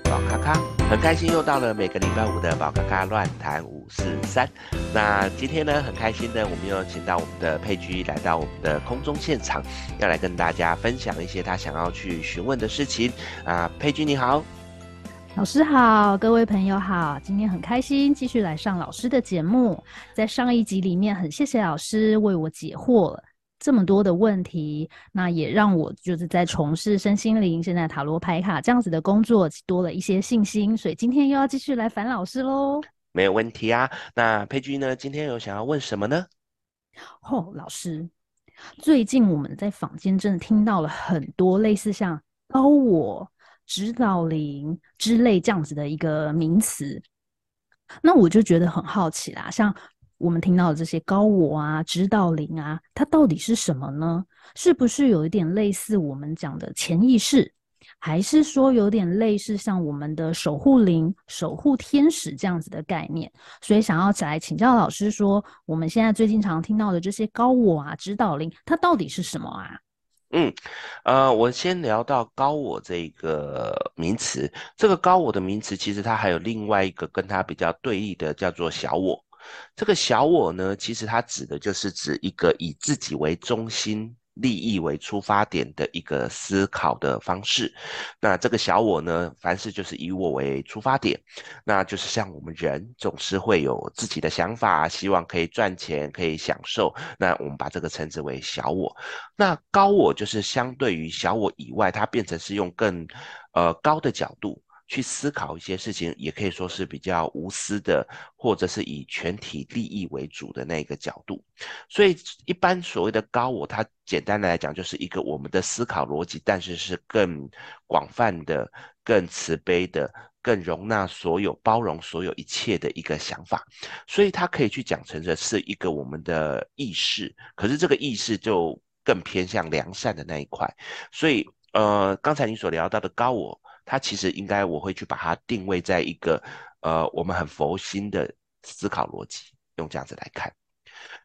宝咖咖，很开心又到了每个礼拜五的宝咖咖乱谈五四三。那今天呢，很开心的，我们又请到我们的佩居来到我们的空中现场，要来跟大家分享一些他想要去询问的事情啊。佩居你好，老师好，各位朋友好，今天很开心继续来上老师的节目，在上一集里面很谢谢老师为我解惑。这么多的问题，那也让我就是在从事身心灵、现在塔罗牌卡这样子的工作多了一些信心，所以今天又要继续来烦老师喽。没有问题啊，那佩君呢？今天有想要问什么呢？哦，老师，最近我们在坊间真的听到了很多类似像高我、指导灵之类这样子的一个名词，那我就觉得很好奇啦，像。我们听到的这些高我啊、指导灵啊，它到底是什么呢？是不是有一点类似我们讲的潜意识，还是说有点类似像我们的守护灵、守护天使这样子的概念？所以想要来请教老师说，我们现在最经常听到的这些高我啊、指导灵，它到底是什么啊？嗯，呃，我先聊到高我这个名词，这个高我的名词其实它还有另外一个跟它比较对立的，叫做小我。这个小我呢，其实它指的就是指一个以自己为中心、利益为出发点的一个思考的方式。那这个小我呢，凡事就是以我为出发点，那就是像我们人总是会有自己的想法，希望可以赚钱、可以享受。那我们把这个称之为小我。那高我就是相对于小我以外，它变成是用更呃高的角度。去思考一些事情，也可以说是比较无私的，或者是以全体利益为主的那个角度。所以，一般所谓的高我，它简单的来讲，就是一个我们的思考逻辑，但是是更广泛的、更慈悲的、更容纳所有、包容所有一切的一个想法。所以，它可以去讲成的是一个我们的意识，可是这个意识就更偏向良善的那一块。所以，呃，刚才你所聊到的高我。它其实应该，我会去把它定位在一个，呃，我们很佛心的思考逻辑，用这样子来看。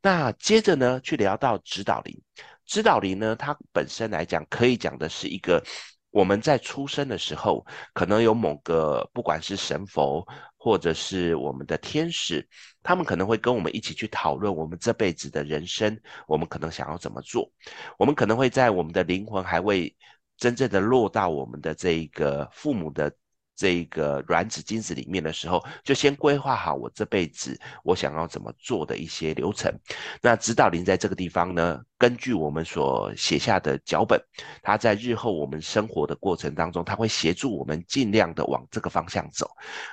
那接着呢，去聊到指导灵。指导灵呢，它本身来讲，可以讲的是一个我们在出生的时候，可能有某个，不管是神佛或者是我们的天使，他们可能会跟我们一起去讨论我们这辈子的人生，我们可能想要怎么做，我们可能会在我们的灵魂还未。真正的落到我们的这一个父母的这个卵子精子里面的时候，就先规划好我这辈子我想要怎么做的一些流程。那指导灵在这个地方呢，根据我们所写下的脚本，他在日后我们生活的过程当中，他会协助我们尽量的往这个方向走。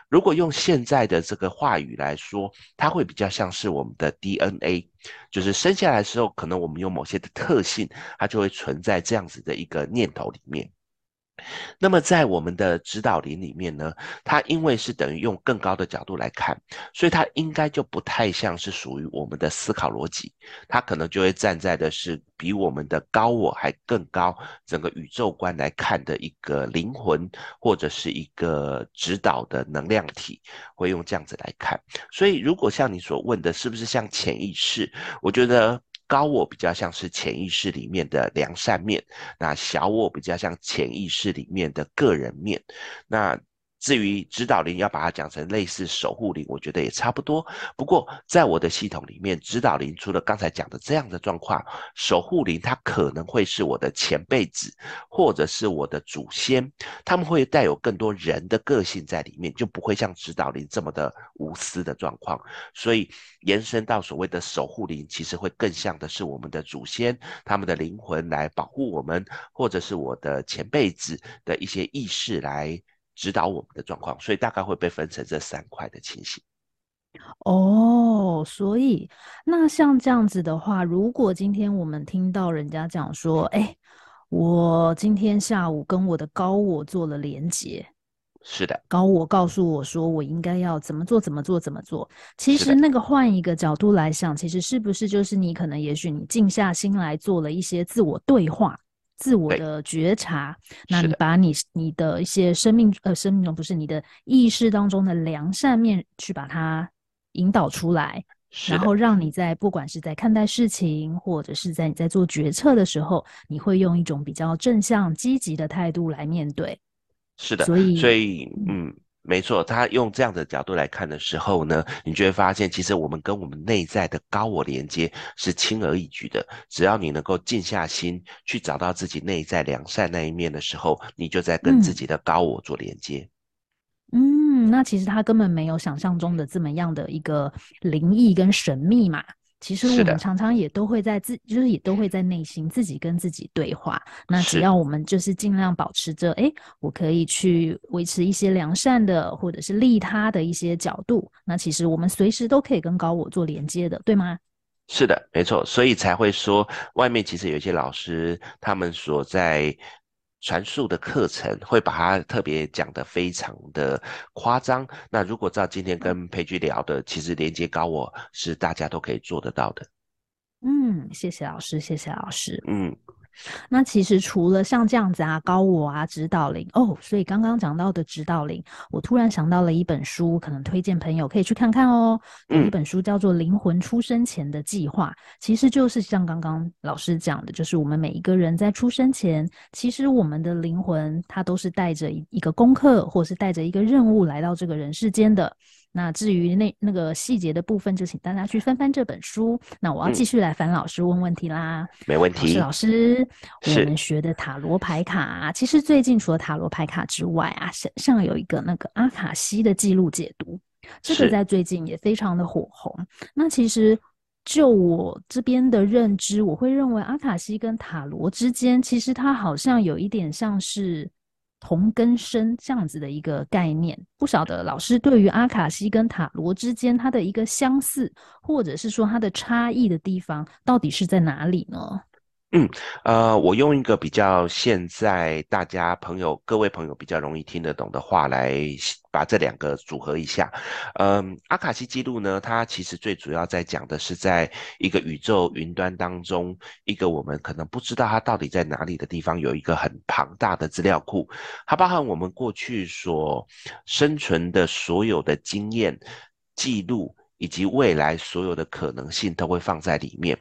如果用现在的这个话语来说，它会比较像是我们的 DNA，就是生下来的时候，可能我们有某些的特性，它就会存在这样子的一个念头里面。那么在我们的指导灵里面呢，它因为是等于用更高的角度来看，所以它应该就不太像是属于我们的思考逻辑，它可能就会站在的是比我们的高我还更高，整个宇宙观来看的一个灵魂或者是一个指导的能量体，会用这样子来看。所以如果像你所问的，是不是像潜意识？我觉得。高我比较像是潜意识里面的良善面，那小我比较像潜意识里面的个人面，那。至于指导灵，要把它讲成类似守护灵，我觉得也差不多。不过在我的系统里面，指导灵除了刚才讲的这样的状况，守护灵它可能会是我的前辈子，或者是我的祖先，他们会带有更多人的个性在里面，就不会像指导灵这么的无私的状况。所以延伸到所谓的守护灵，其实会更像的是我们的祖先，他们的灵魂来保护我们，或者是我的前辈子的一些意识来。指导我们的状况，所以大概会被分成这三块的情形。哦，所以那像这样子的话，如果今天我们听到人家讲说，哎，我今天下午跟我的高我做了连接，是的，高我告诉我说我应该要怎么做，怎么做，怎么做。其实那个换一个角度来想，其实是不是就是你可能也许你静下心来做了一些自我对话。自我的觉察，那你把你你的一些生命呃生命中不是你的意识当中的良善面去把它引导出来，然后。让你在不管是在看待事情，或者是在你在做决策的时候，你会用一种比较正向、积极的态度来面对。是的，所以所以嗯，没错，他用这样的角度来看的时候呢，你就会发现，其实我们跟我们内在的高我连接是轻而易举的。只要你能够静下心去找到自己内在良善那一面的时候，你就在跟自己的高我做连接。嗯。嗯，那其实他根本没有想象中的这么样的一个灵异跟神秘嘛。其实我们常常也都会在自，就是也都会在内心自己跟自己对话。那只要我们就是尽量保持着，哎，我可以去维持一些良善的或者是利他的一些角度。那其实我们随时都可以跟高我做连接的，对吗？是的，没错。所以才会说，外面其实有一些老师，他们所在。传授的课程会把它特别讲得非常的夸张。那如果照今天跟佩君聊的，其实连接高我是大家都可以做得到的。嗯，谢谢老师，谢谢老师。嗯。那其实除了像这样子啊，高我啊，指导灵哦，所以刚刚讲到的指导灵，我突然想到了一本书，可能推荐朋友可以去看看哦。有一本书叫做《灵魂出生前的计划》，其实就是像刚刚老师讲的，就是我们每一个人在出生前，其实我们的灵魂它都是带着一个功课，或是带着一个任务来到这个人世间的。那至于那那个细节的部分，就请大家去翻翻这本书。那我要继续来烦老师问问题啦。嗯、没问题。老师，老师，我们学的塔罗牌卡，其实最近除了塔罗牌卡之外啊，上有一个那个阿卡西的记录解读，这个在最近也非常的火红。那其实就我这边的认知，我会认为阿卡西跟塔罗之间，其实它好像有一点像是。同根生这样子的一个概念，不晓得老师对于阿卡西跟塔罗之间它的一个相似，或者是说它的差异的地方，到底是在哪里呢？嗯，呃，我用一个比较现在大家朋友各位朋友比较容易听得懂的话来把这两个组合一下。嗯，阿卡西记录呢，它其实最主要在讲的是在一个宇宙云端当中，一个我们可能不知道它到底在哪里的地方，有一个很庞大的资料库，它包含我们过去所生存的所有的经验记录。以及未来所有的可能性都会放在里面。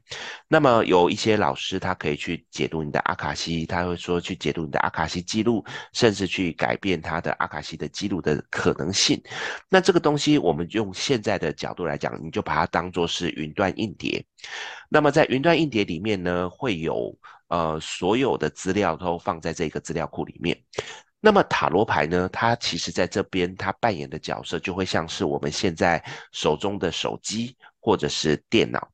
那么有一些老师，他可以去解读你的阿卡西，他会说去解读你的阿卡西记录，甚至去改变他的阿卡西的记录的可能性。那这个东西，我们用现在的角度来讲，你就把它当做是云端硬碟。那么在云端硬碟里面呢，会有呃所有的资料都放在这个资料库里面。那么塔罗牌呢，它其实在这边它扮演的角色就会像是我们现在手中的手机或者是电脑，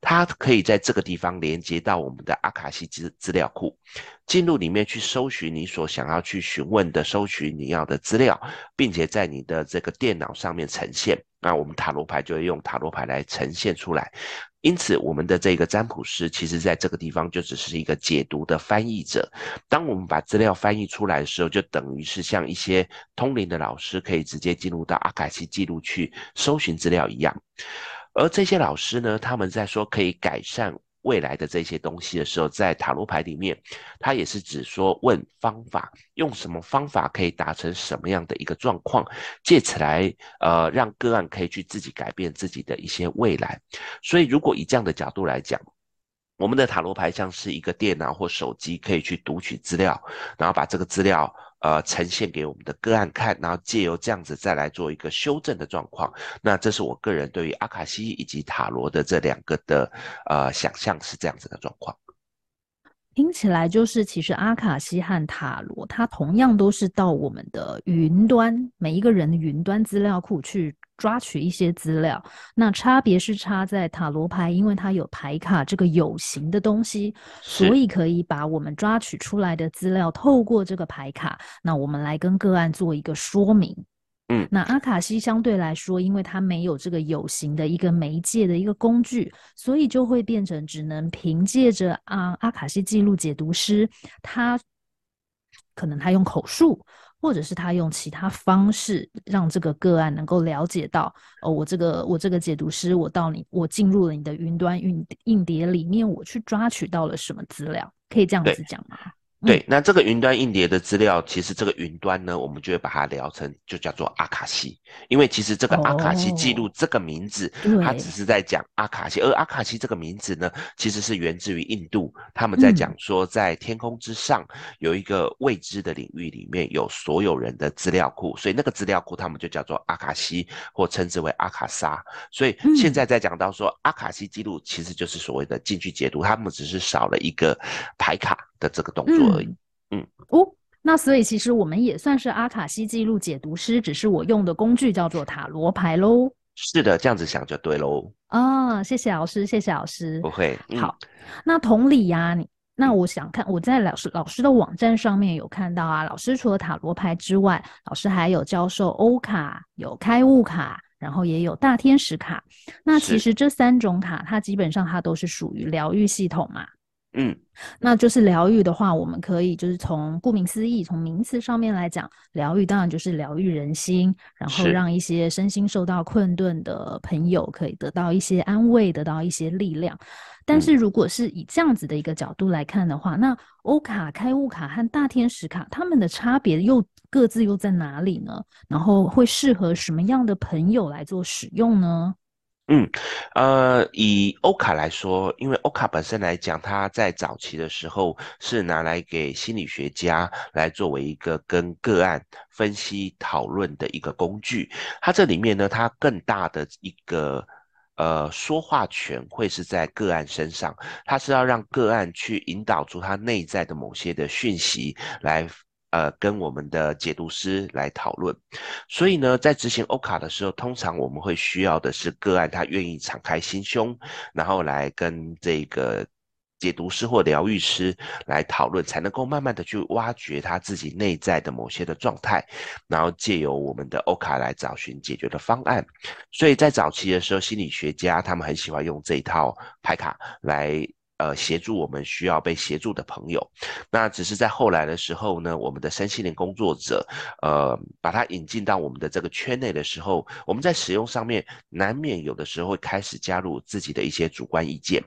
它可以在这个地方连接到我们的阿卡西资资料库，进入里面去搜寻你所想要去询问的，搜寻你要的资料，并且在你的这个电脑上面呈现。那我们塔罗牌就会用塔罗牌来呈现出来。因此，我们的这个占卜师，其实在这个地方就只是一个解读的翻译者。当我们把资料翻译出来的时候，就等于是像一些通灵的老师可以直接进入到阿卡西记录去搜寻资料一样。而这些老师呢，他们在说可以改善。未来的这些东西的时候，在塔罗牌里面，它也是指说问方法，用什么方法可以达成什么样的一个状况，借此来呃让个案可以去自己改变自己的一些未来。所以，如果以这样的角度来讲，我们的塔罗牌像是一个电脑或手机，可以去读取资料，然后把这个资料。呃，呈现给我们的个案看，然后借由这样子再来做一个修正的状况。那这是我个人对于阿卡西以及塔罗的这两个的呃想象是这样子的状况。听起来就是，其实阿卡西和塔罗，它同样都是到我们的云端，每一个人的云端资料库去抓取一些资料。那差别是差在塔罗牌，因为它有牌卡这个有形的东西，所以可以把我们抓取出来的资料透过这个牌卡，那我们来跟个案做一个说明。嗯，那阿卡西相对来说，因为它没有这个有形的一个媒介的一个工具，所以就会变成只能凭借着啊阿卡西记录解读师，他可能他用口述，或者是他用其他方式，让这个个案能够了解到，哦，我这个我这个解读师，我到你我进入了你的云端硬硬碟里面，我去抓取到了什么资料，可以这样子讲吗？对，那这个云端硬碟的资料，其实这个云端呢，我们就会把它聊成就叫做阿卡西，因为其实这个阿卡西记录这个名字，哦、它只是在讲阿卡西，而阿卡西这个名字呢，其实是源自于印度，他们在讲说，在天空之上有一个未知的领域，里面有所有人的资料库，所以那个资料库他们就叫做阿卡西，或称之为阿卡莎。所以现在在讲到说阿卡西记录，其实就是所谓的进去解读，他们只是少了一个牌卡。的这个动作而已，嗯，嗯哦，那所以其实我们也算是阿卡西记录解读师，只是我用的工具叫做塔罗牌喽。是的，这样子想就对喽。啊、哦，谢谢老师，谢谢老师。不会，嗯、好。那同理呀、啊，你那我想看我在老师老师的网站上面有看到啊，老师除了塔罗牌之外，老师还有教授欧卡，有开悟卡，然后也有大天使卡。那其实这三种卡，它基本上它都是属于疗愈系统嘛。嗯，那就是疗愈的话，我们可以就是从顾名思义，从名词上面来讲，疗愈当然就是疗愈人心，然后让一些身心受到困顿的朋友可以得到一些安慰，得到一些力量。但是如果是以这样子的一个角度来看的话，嗯、那欧卡、开悟卡和大天使卡，他们的差别又各自又在哪里呢？然后会适合什么样的朋友来做使用呢？嗯，呃，以欧卡来说，因为欧卡本身来讲，它在早期的时候是拿来给心理学家来作为一个跟个案分析讨论的一个工具。它这里面呢，它更大的一个呃说话权会是在个案身上，它是要让个案去引导出他内在的某些的讯息来。呃，跟我们的解读师来讨论，所以呢，在执行欧卡的时候，通常我们会需要的是个案他愿意敞开心胸，然后来跟这个解读师或疗愈师来讨论，才能够慢慢的去挖掘他自己内在的某些的状态，然后借由我们的欧卡来找寻解决的方案。所以在早期的时候，心理学家他们很喜欢用这一套牌卡来。呃，协助我们需要被协助的朋友，那只是在后来的时候呢，我们的身心灵工作者，呃，把它引进到我们的这个圈内的时候，我们在使用上面难免有的时候会开始加入自己的一些主观意见，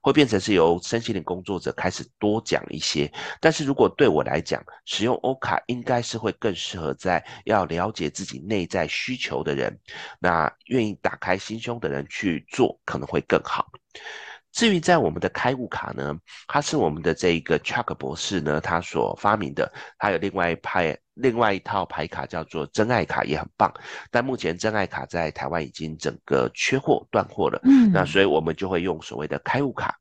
会变成是由身心灵工作者开始多讲一些。但是如果对我来讲，使用欧卡应该是会更适合在要了解自己内在需求的人，那愿意打开心胸的人去做，可能会更好。至于在我们的开悟卡呢，它是我们的这一个 Chuck 博士呢，他所发明的。还有另外一派，另外一套牌卡叫做真爱卡，也很棒。但目前真爱卡在台湾已经整个缺货断货了。嗯，那所以我们就会用所谓的开悟卡。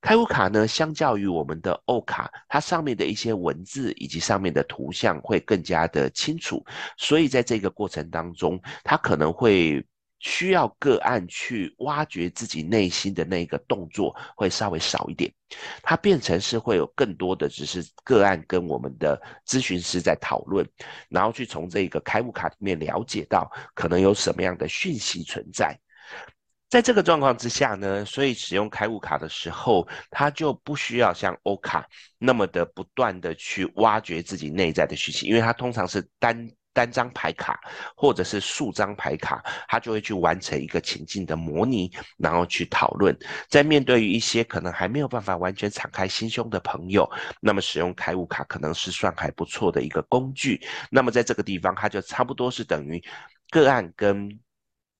开悟卡呢，相较于我们的欧卡，它上面的一些文字以及上面的图像会更加的清楚，所以在这个过程当中，它可能会。需要个案去挖掘自己内心的那个动作会稍微少一点，它变成是会有更多的只是个案跟我们的咨询师在讨论，然后去从这个开悟卡里面了解到可能有什么样的讯息存在。在这个状况之下呢，所以使用开悟卡的时候，它就不需要像欧卡那么的不断的去挖掘自己内在的讯息，因为它通常是单。单张牌卡或者是数张牌卡，他就会去完成一个情境的模拟，然后去讨论。在面对于一些可能还没有办法完全敞开心胸的朋友，那么使用开悟卡可能是算还不错的一个工具。那么在这个地方，它就差不多是等于个案跟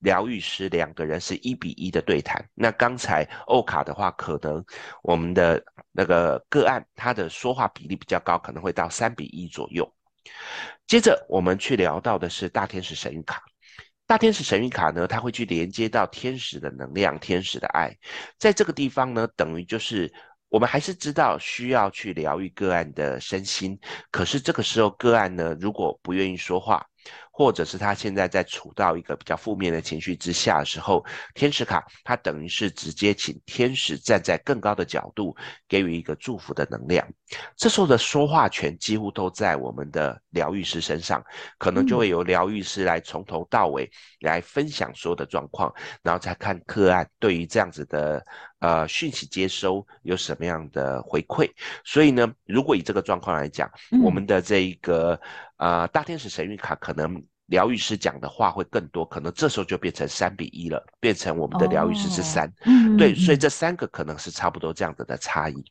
疗愈师两个人是一比一的对谈。那刚才欧卡的话，可能我们的那个个案他的说话比例比较高，可能会到三比一左右。接着我们去聊到的是大天使神谕卡。大天使神谕卡呢，它会去连接到天使的能量、天使的爱。在这个地方呢，等于就是我们还是知道需要去疗愈个案的身心。可是这个时候个案呢，如果不愿意说话，或者是他现在在处到一个比较负面的情绪之下的时候，天使卡它等于是直接请天使站在更高的角度给予一个祝福的能量。这时候的说话权几乎都在我们的疗愈师身上，可能就会由疗愈师来从头到尾来分享所有的状况，然后再看个案对于这样子的呃讯息接收有什么样的回馈。所以呢，如果以这个状况来讲，我们的这一个。呃，大天使神谕卡可能疗愈师讲的话会更多，可能这时候就变成三比一了，变成我们的疗愈师是三，哦，对，所以这三个可能是差不多这样子的差异。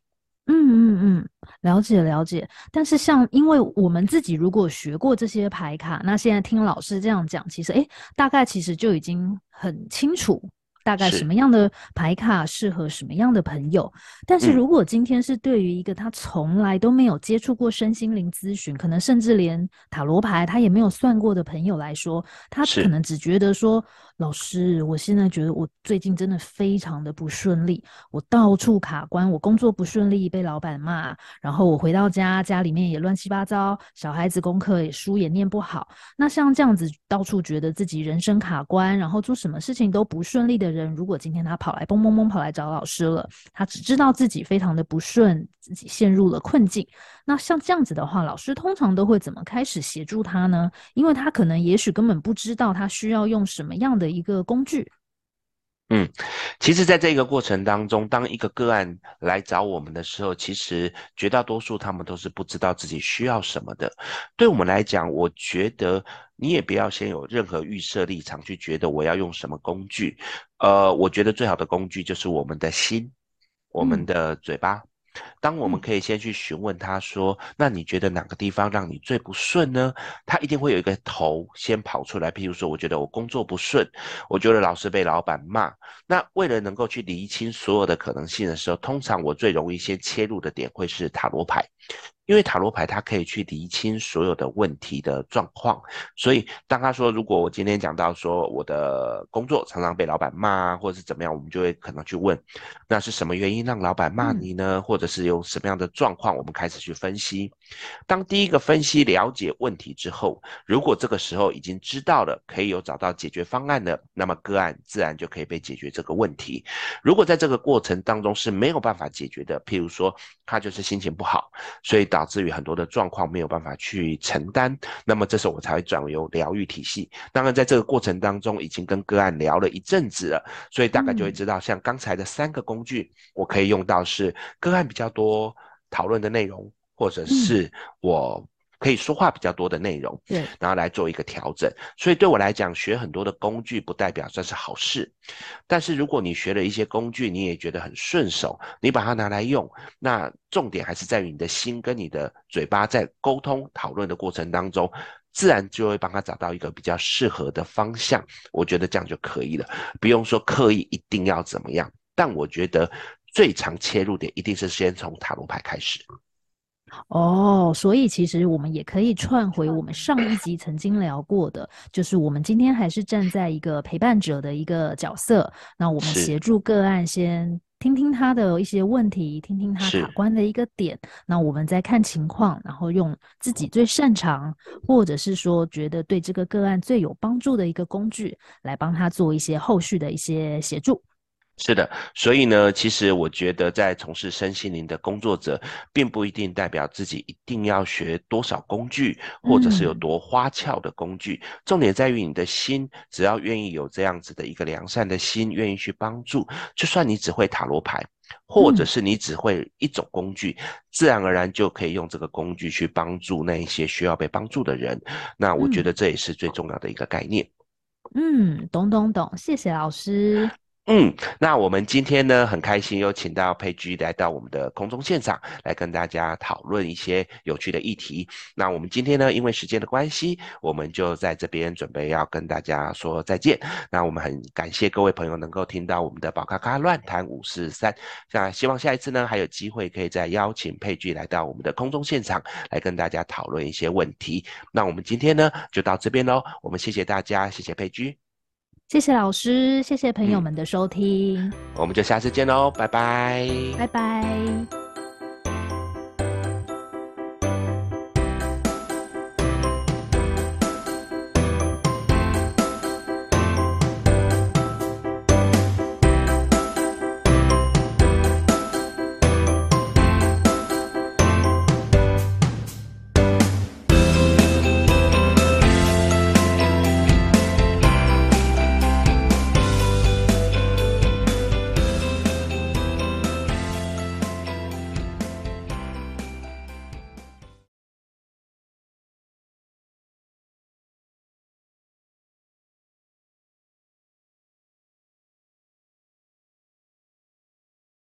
嗯嗯嗯，了解了解。但是像因为我们自己如果学过这些牌卡，那现在听老师这样讲，其实诶，大概其实就已经很清楚。大概什么样的牌卡适合什么样的朋友？但是如果今天是对于一个他从来都没有接触过身心灵咨询，可能甚至连塔罗牌他也没有算过的朋友来说，他可能只觉得说：“老师，我现在觉得我最近真的非常的不顺利，我到处卡关，我工作不顺利，被老板骂，然后我回到家，家里面也乱七八糟，小孩子功课也书也念不好。那像这样子到处觉得自己人生卡关，然后做什么事情都不顺利的人，如果今天他跑来蹦蹦蹦跑来找老师了，他只知道自己非常的不顺，自己陷入了困境。那像这样子的话，老师通常都会怎么开始协助他呢？因为他可能也许根本不知道他需要用什么样的一个工具。嗯，其实，在这个过程当中，当一个个案来找我们的时候，其实绝大多数他们都是不知道自己需要什么的。对我们来讲，我觉得你也不要先有任何预设立场去觉得我要用什么工具。呃，我觉得最好的工具就是我们的心，我们的嘴巴。嗯当我们可以先去询问他说：“那你觉得哪个地方让你最不顺呢？”他一定会有一个头先跑出来。譬如说，我觉得我工作不顺，我觉得老是被老板骂。那为了能够去厘清所有的可能性的时候，通常我最容易先切入的点会是塔罗牌。因为塔罗牌它可以去厘清所有的问题的状况，所以当他说，如果我今天讲到说我的工作常常被老板骂，或者是怎么样，我们就会可能去问，那是什么原因让老板骂你呢？嗯、或者是有什么样的状况？我们开始去分析。当第一个分析了解问题之后，如果这个时候已经知道了，可以有找到解决方案的，那么个案自然就可以被解决这个问题。如果在这个过程当中是没有办法解决的，譬如说他就是心情不好，所以导导致于很多的状况没有办法去承担，那么这时候我才会转由疗愈体系。当然，在这个过程当中，已经跟个案聊了一阵子了，所以大概就会知道，像刚才的三个工具，我可以用到是个案比较多讨论的内容，或者是我。可以说话比较多的内容，对，然后来做一个调整。所以对我来讲，学很多的工具不代表算是好事。但是如果你学了一些工具，你也觉得很顺手，你把它拿来用，那重点还是在于你的心跟你的嘴巴在沟通讨论的过程当中，自然就会帮他找到一个比较适合的方向。我觉得这样就可以了，不用说刻意一定要怎么样。但我觉得最常切入点一定是先从塔罗牌开始。哦，所以其实我们也可以串回我们上一集曾经聊过的，就是我们今天还是站在一个陪伴者的一个角色，那我们协助个案先听听他的一些问题，听听他卡关的一个点，那我们再看情况，然后用自己最擅长，或者是说觉得对这个个案最有帮助的一个工具，来帮他做一些后续的一些协助。是的，所以呢，其实我觉得在从事身心灵的工作者，并不一定代表自己一定要学多少工具，或者是有多花俏的工具。嗯、重点在于你的心，只要愿意有这样子的一个良善的心，愿意去帮助，就算你只会塔罗牌，或者是你只会一种工具，嗯、自然而然就可以用这个工具去帮助那一些需要被帮助的人。那我觉得这也是最重要的一个概念。嗯，懂懂懂，谢谢老师。嗯，那我们今天呢，很开心又请到佩居来到我们的空中现场，来跟大家讨论一些有趣的议题。那我们今天呢，因为时间的关系，我们就在这边准备要跟大家说再见。那我们很感谢各位朋友能够听到我们的宝咖咖乱谈五四三。那希望下一次呢，还有机会可以再邀请佩居来到我们的空中现场，来跟大家讨论一些问题。那我们今天呢，就到这边喽。我们谢谢大家，谢谢佩居。谢谢老师，谢谢朋友们的收听，嗯，我们就下次见喽，拜拜，拜拜。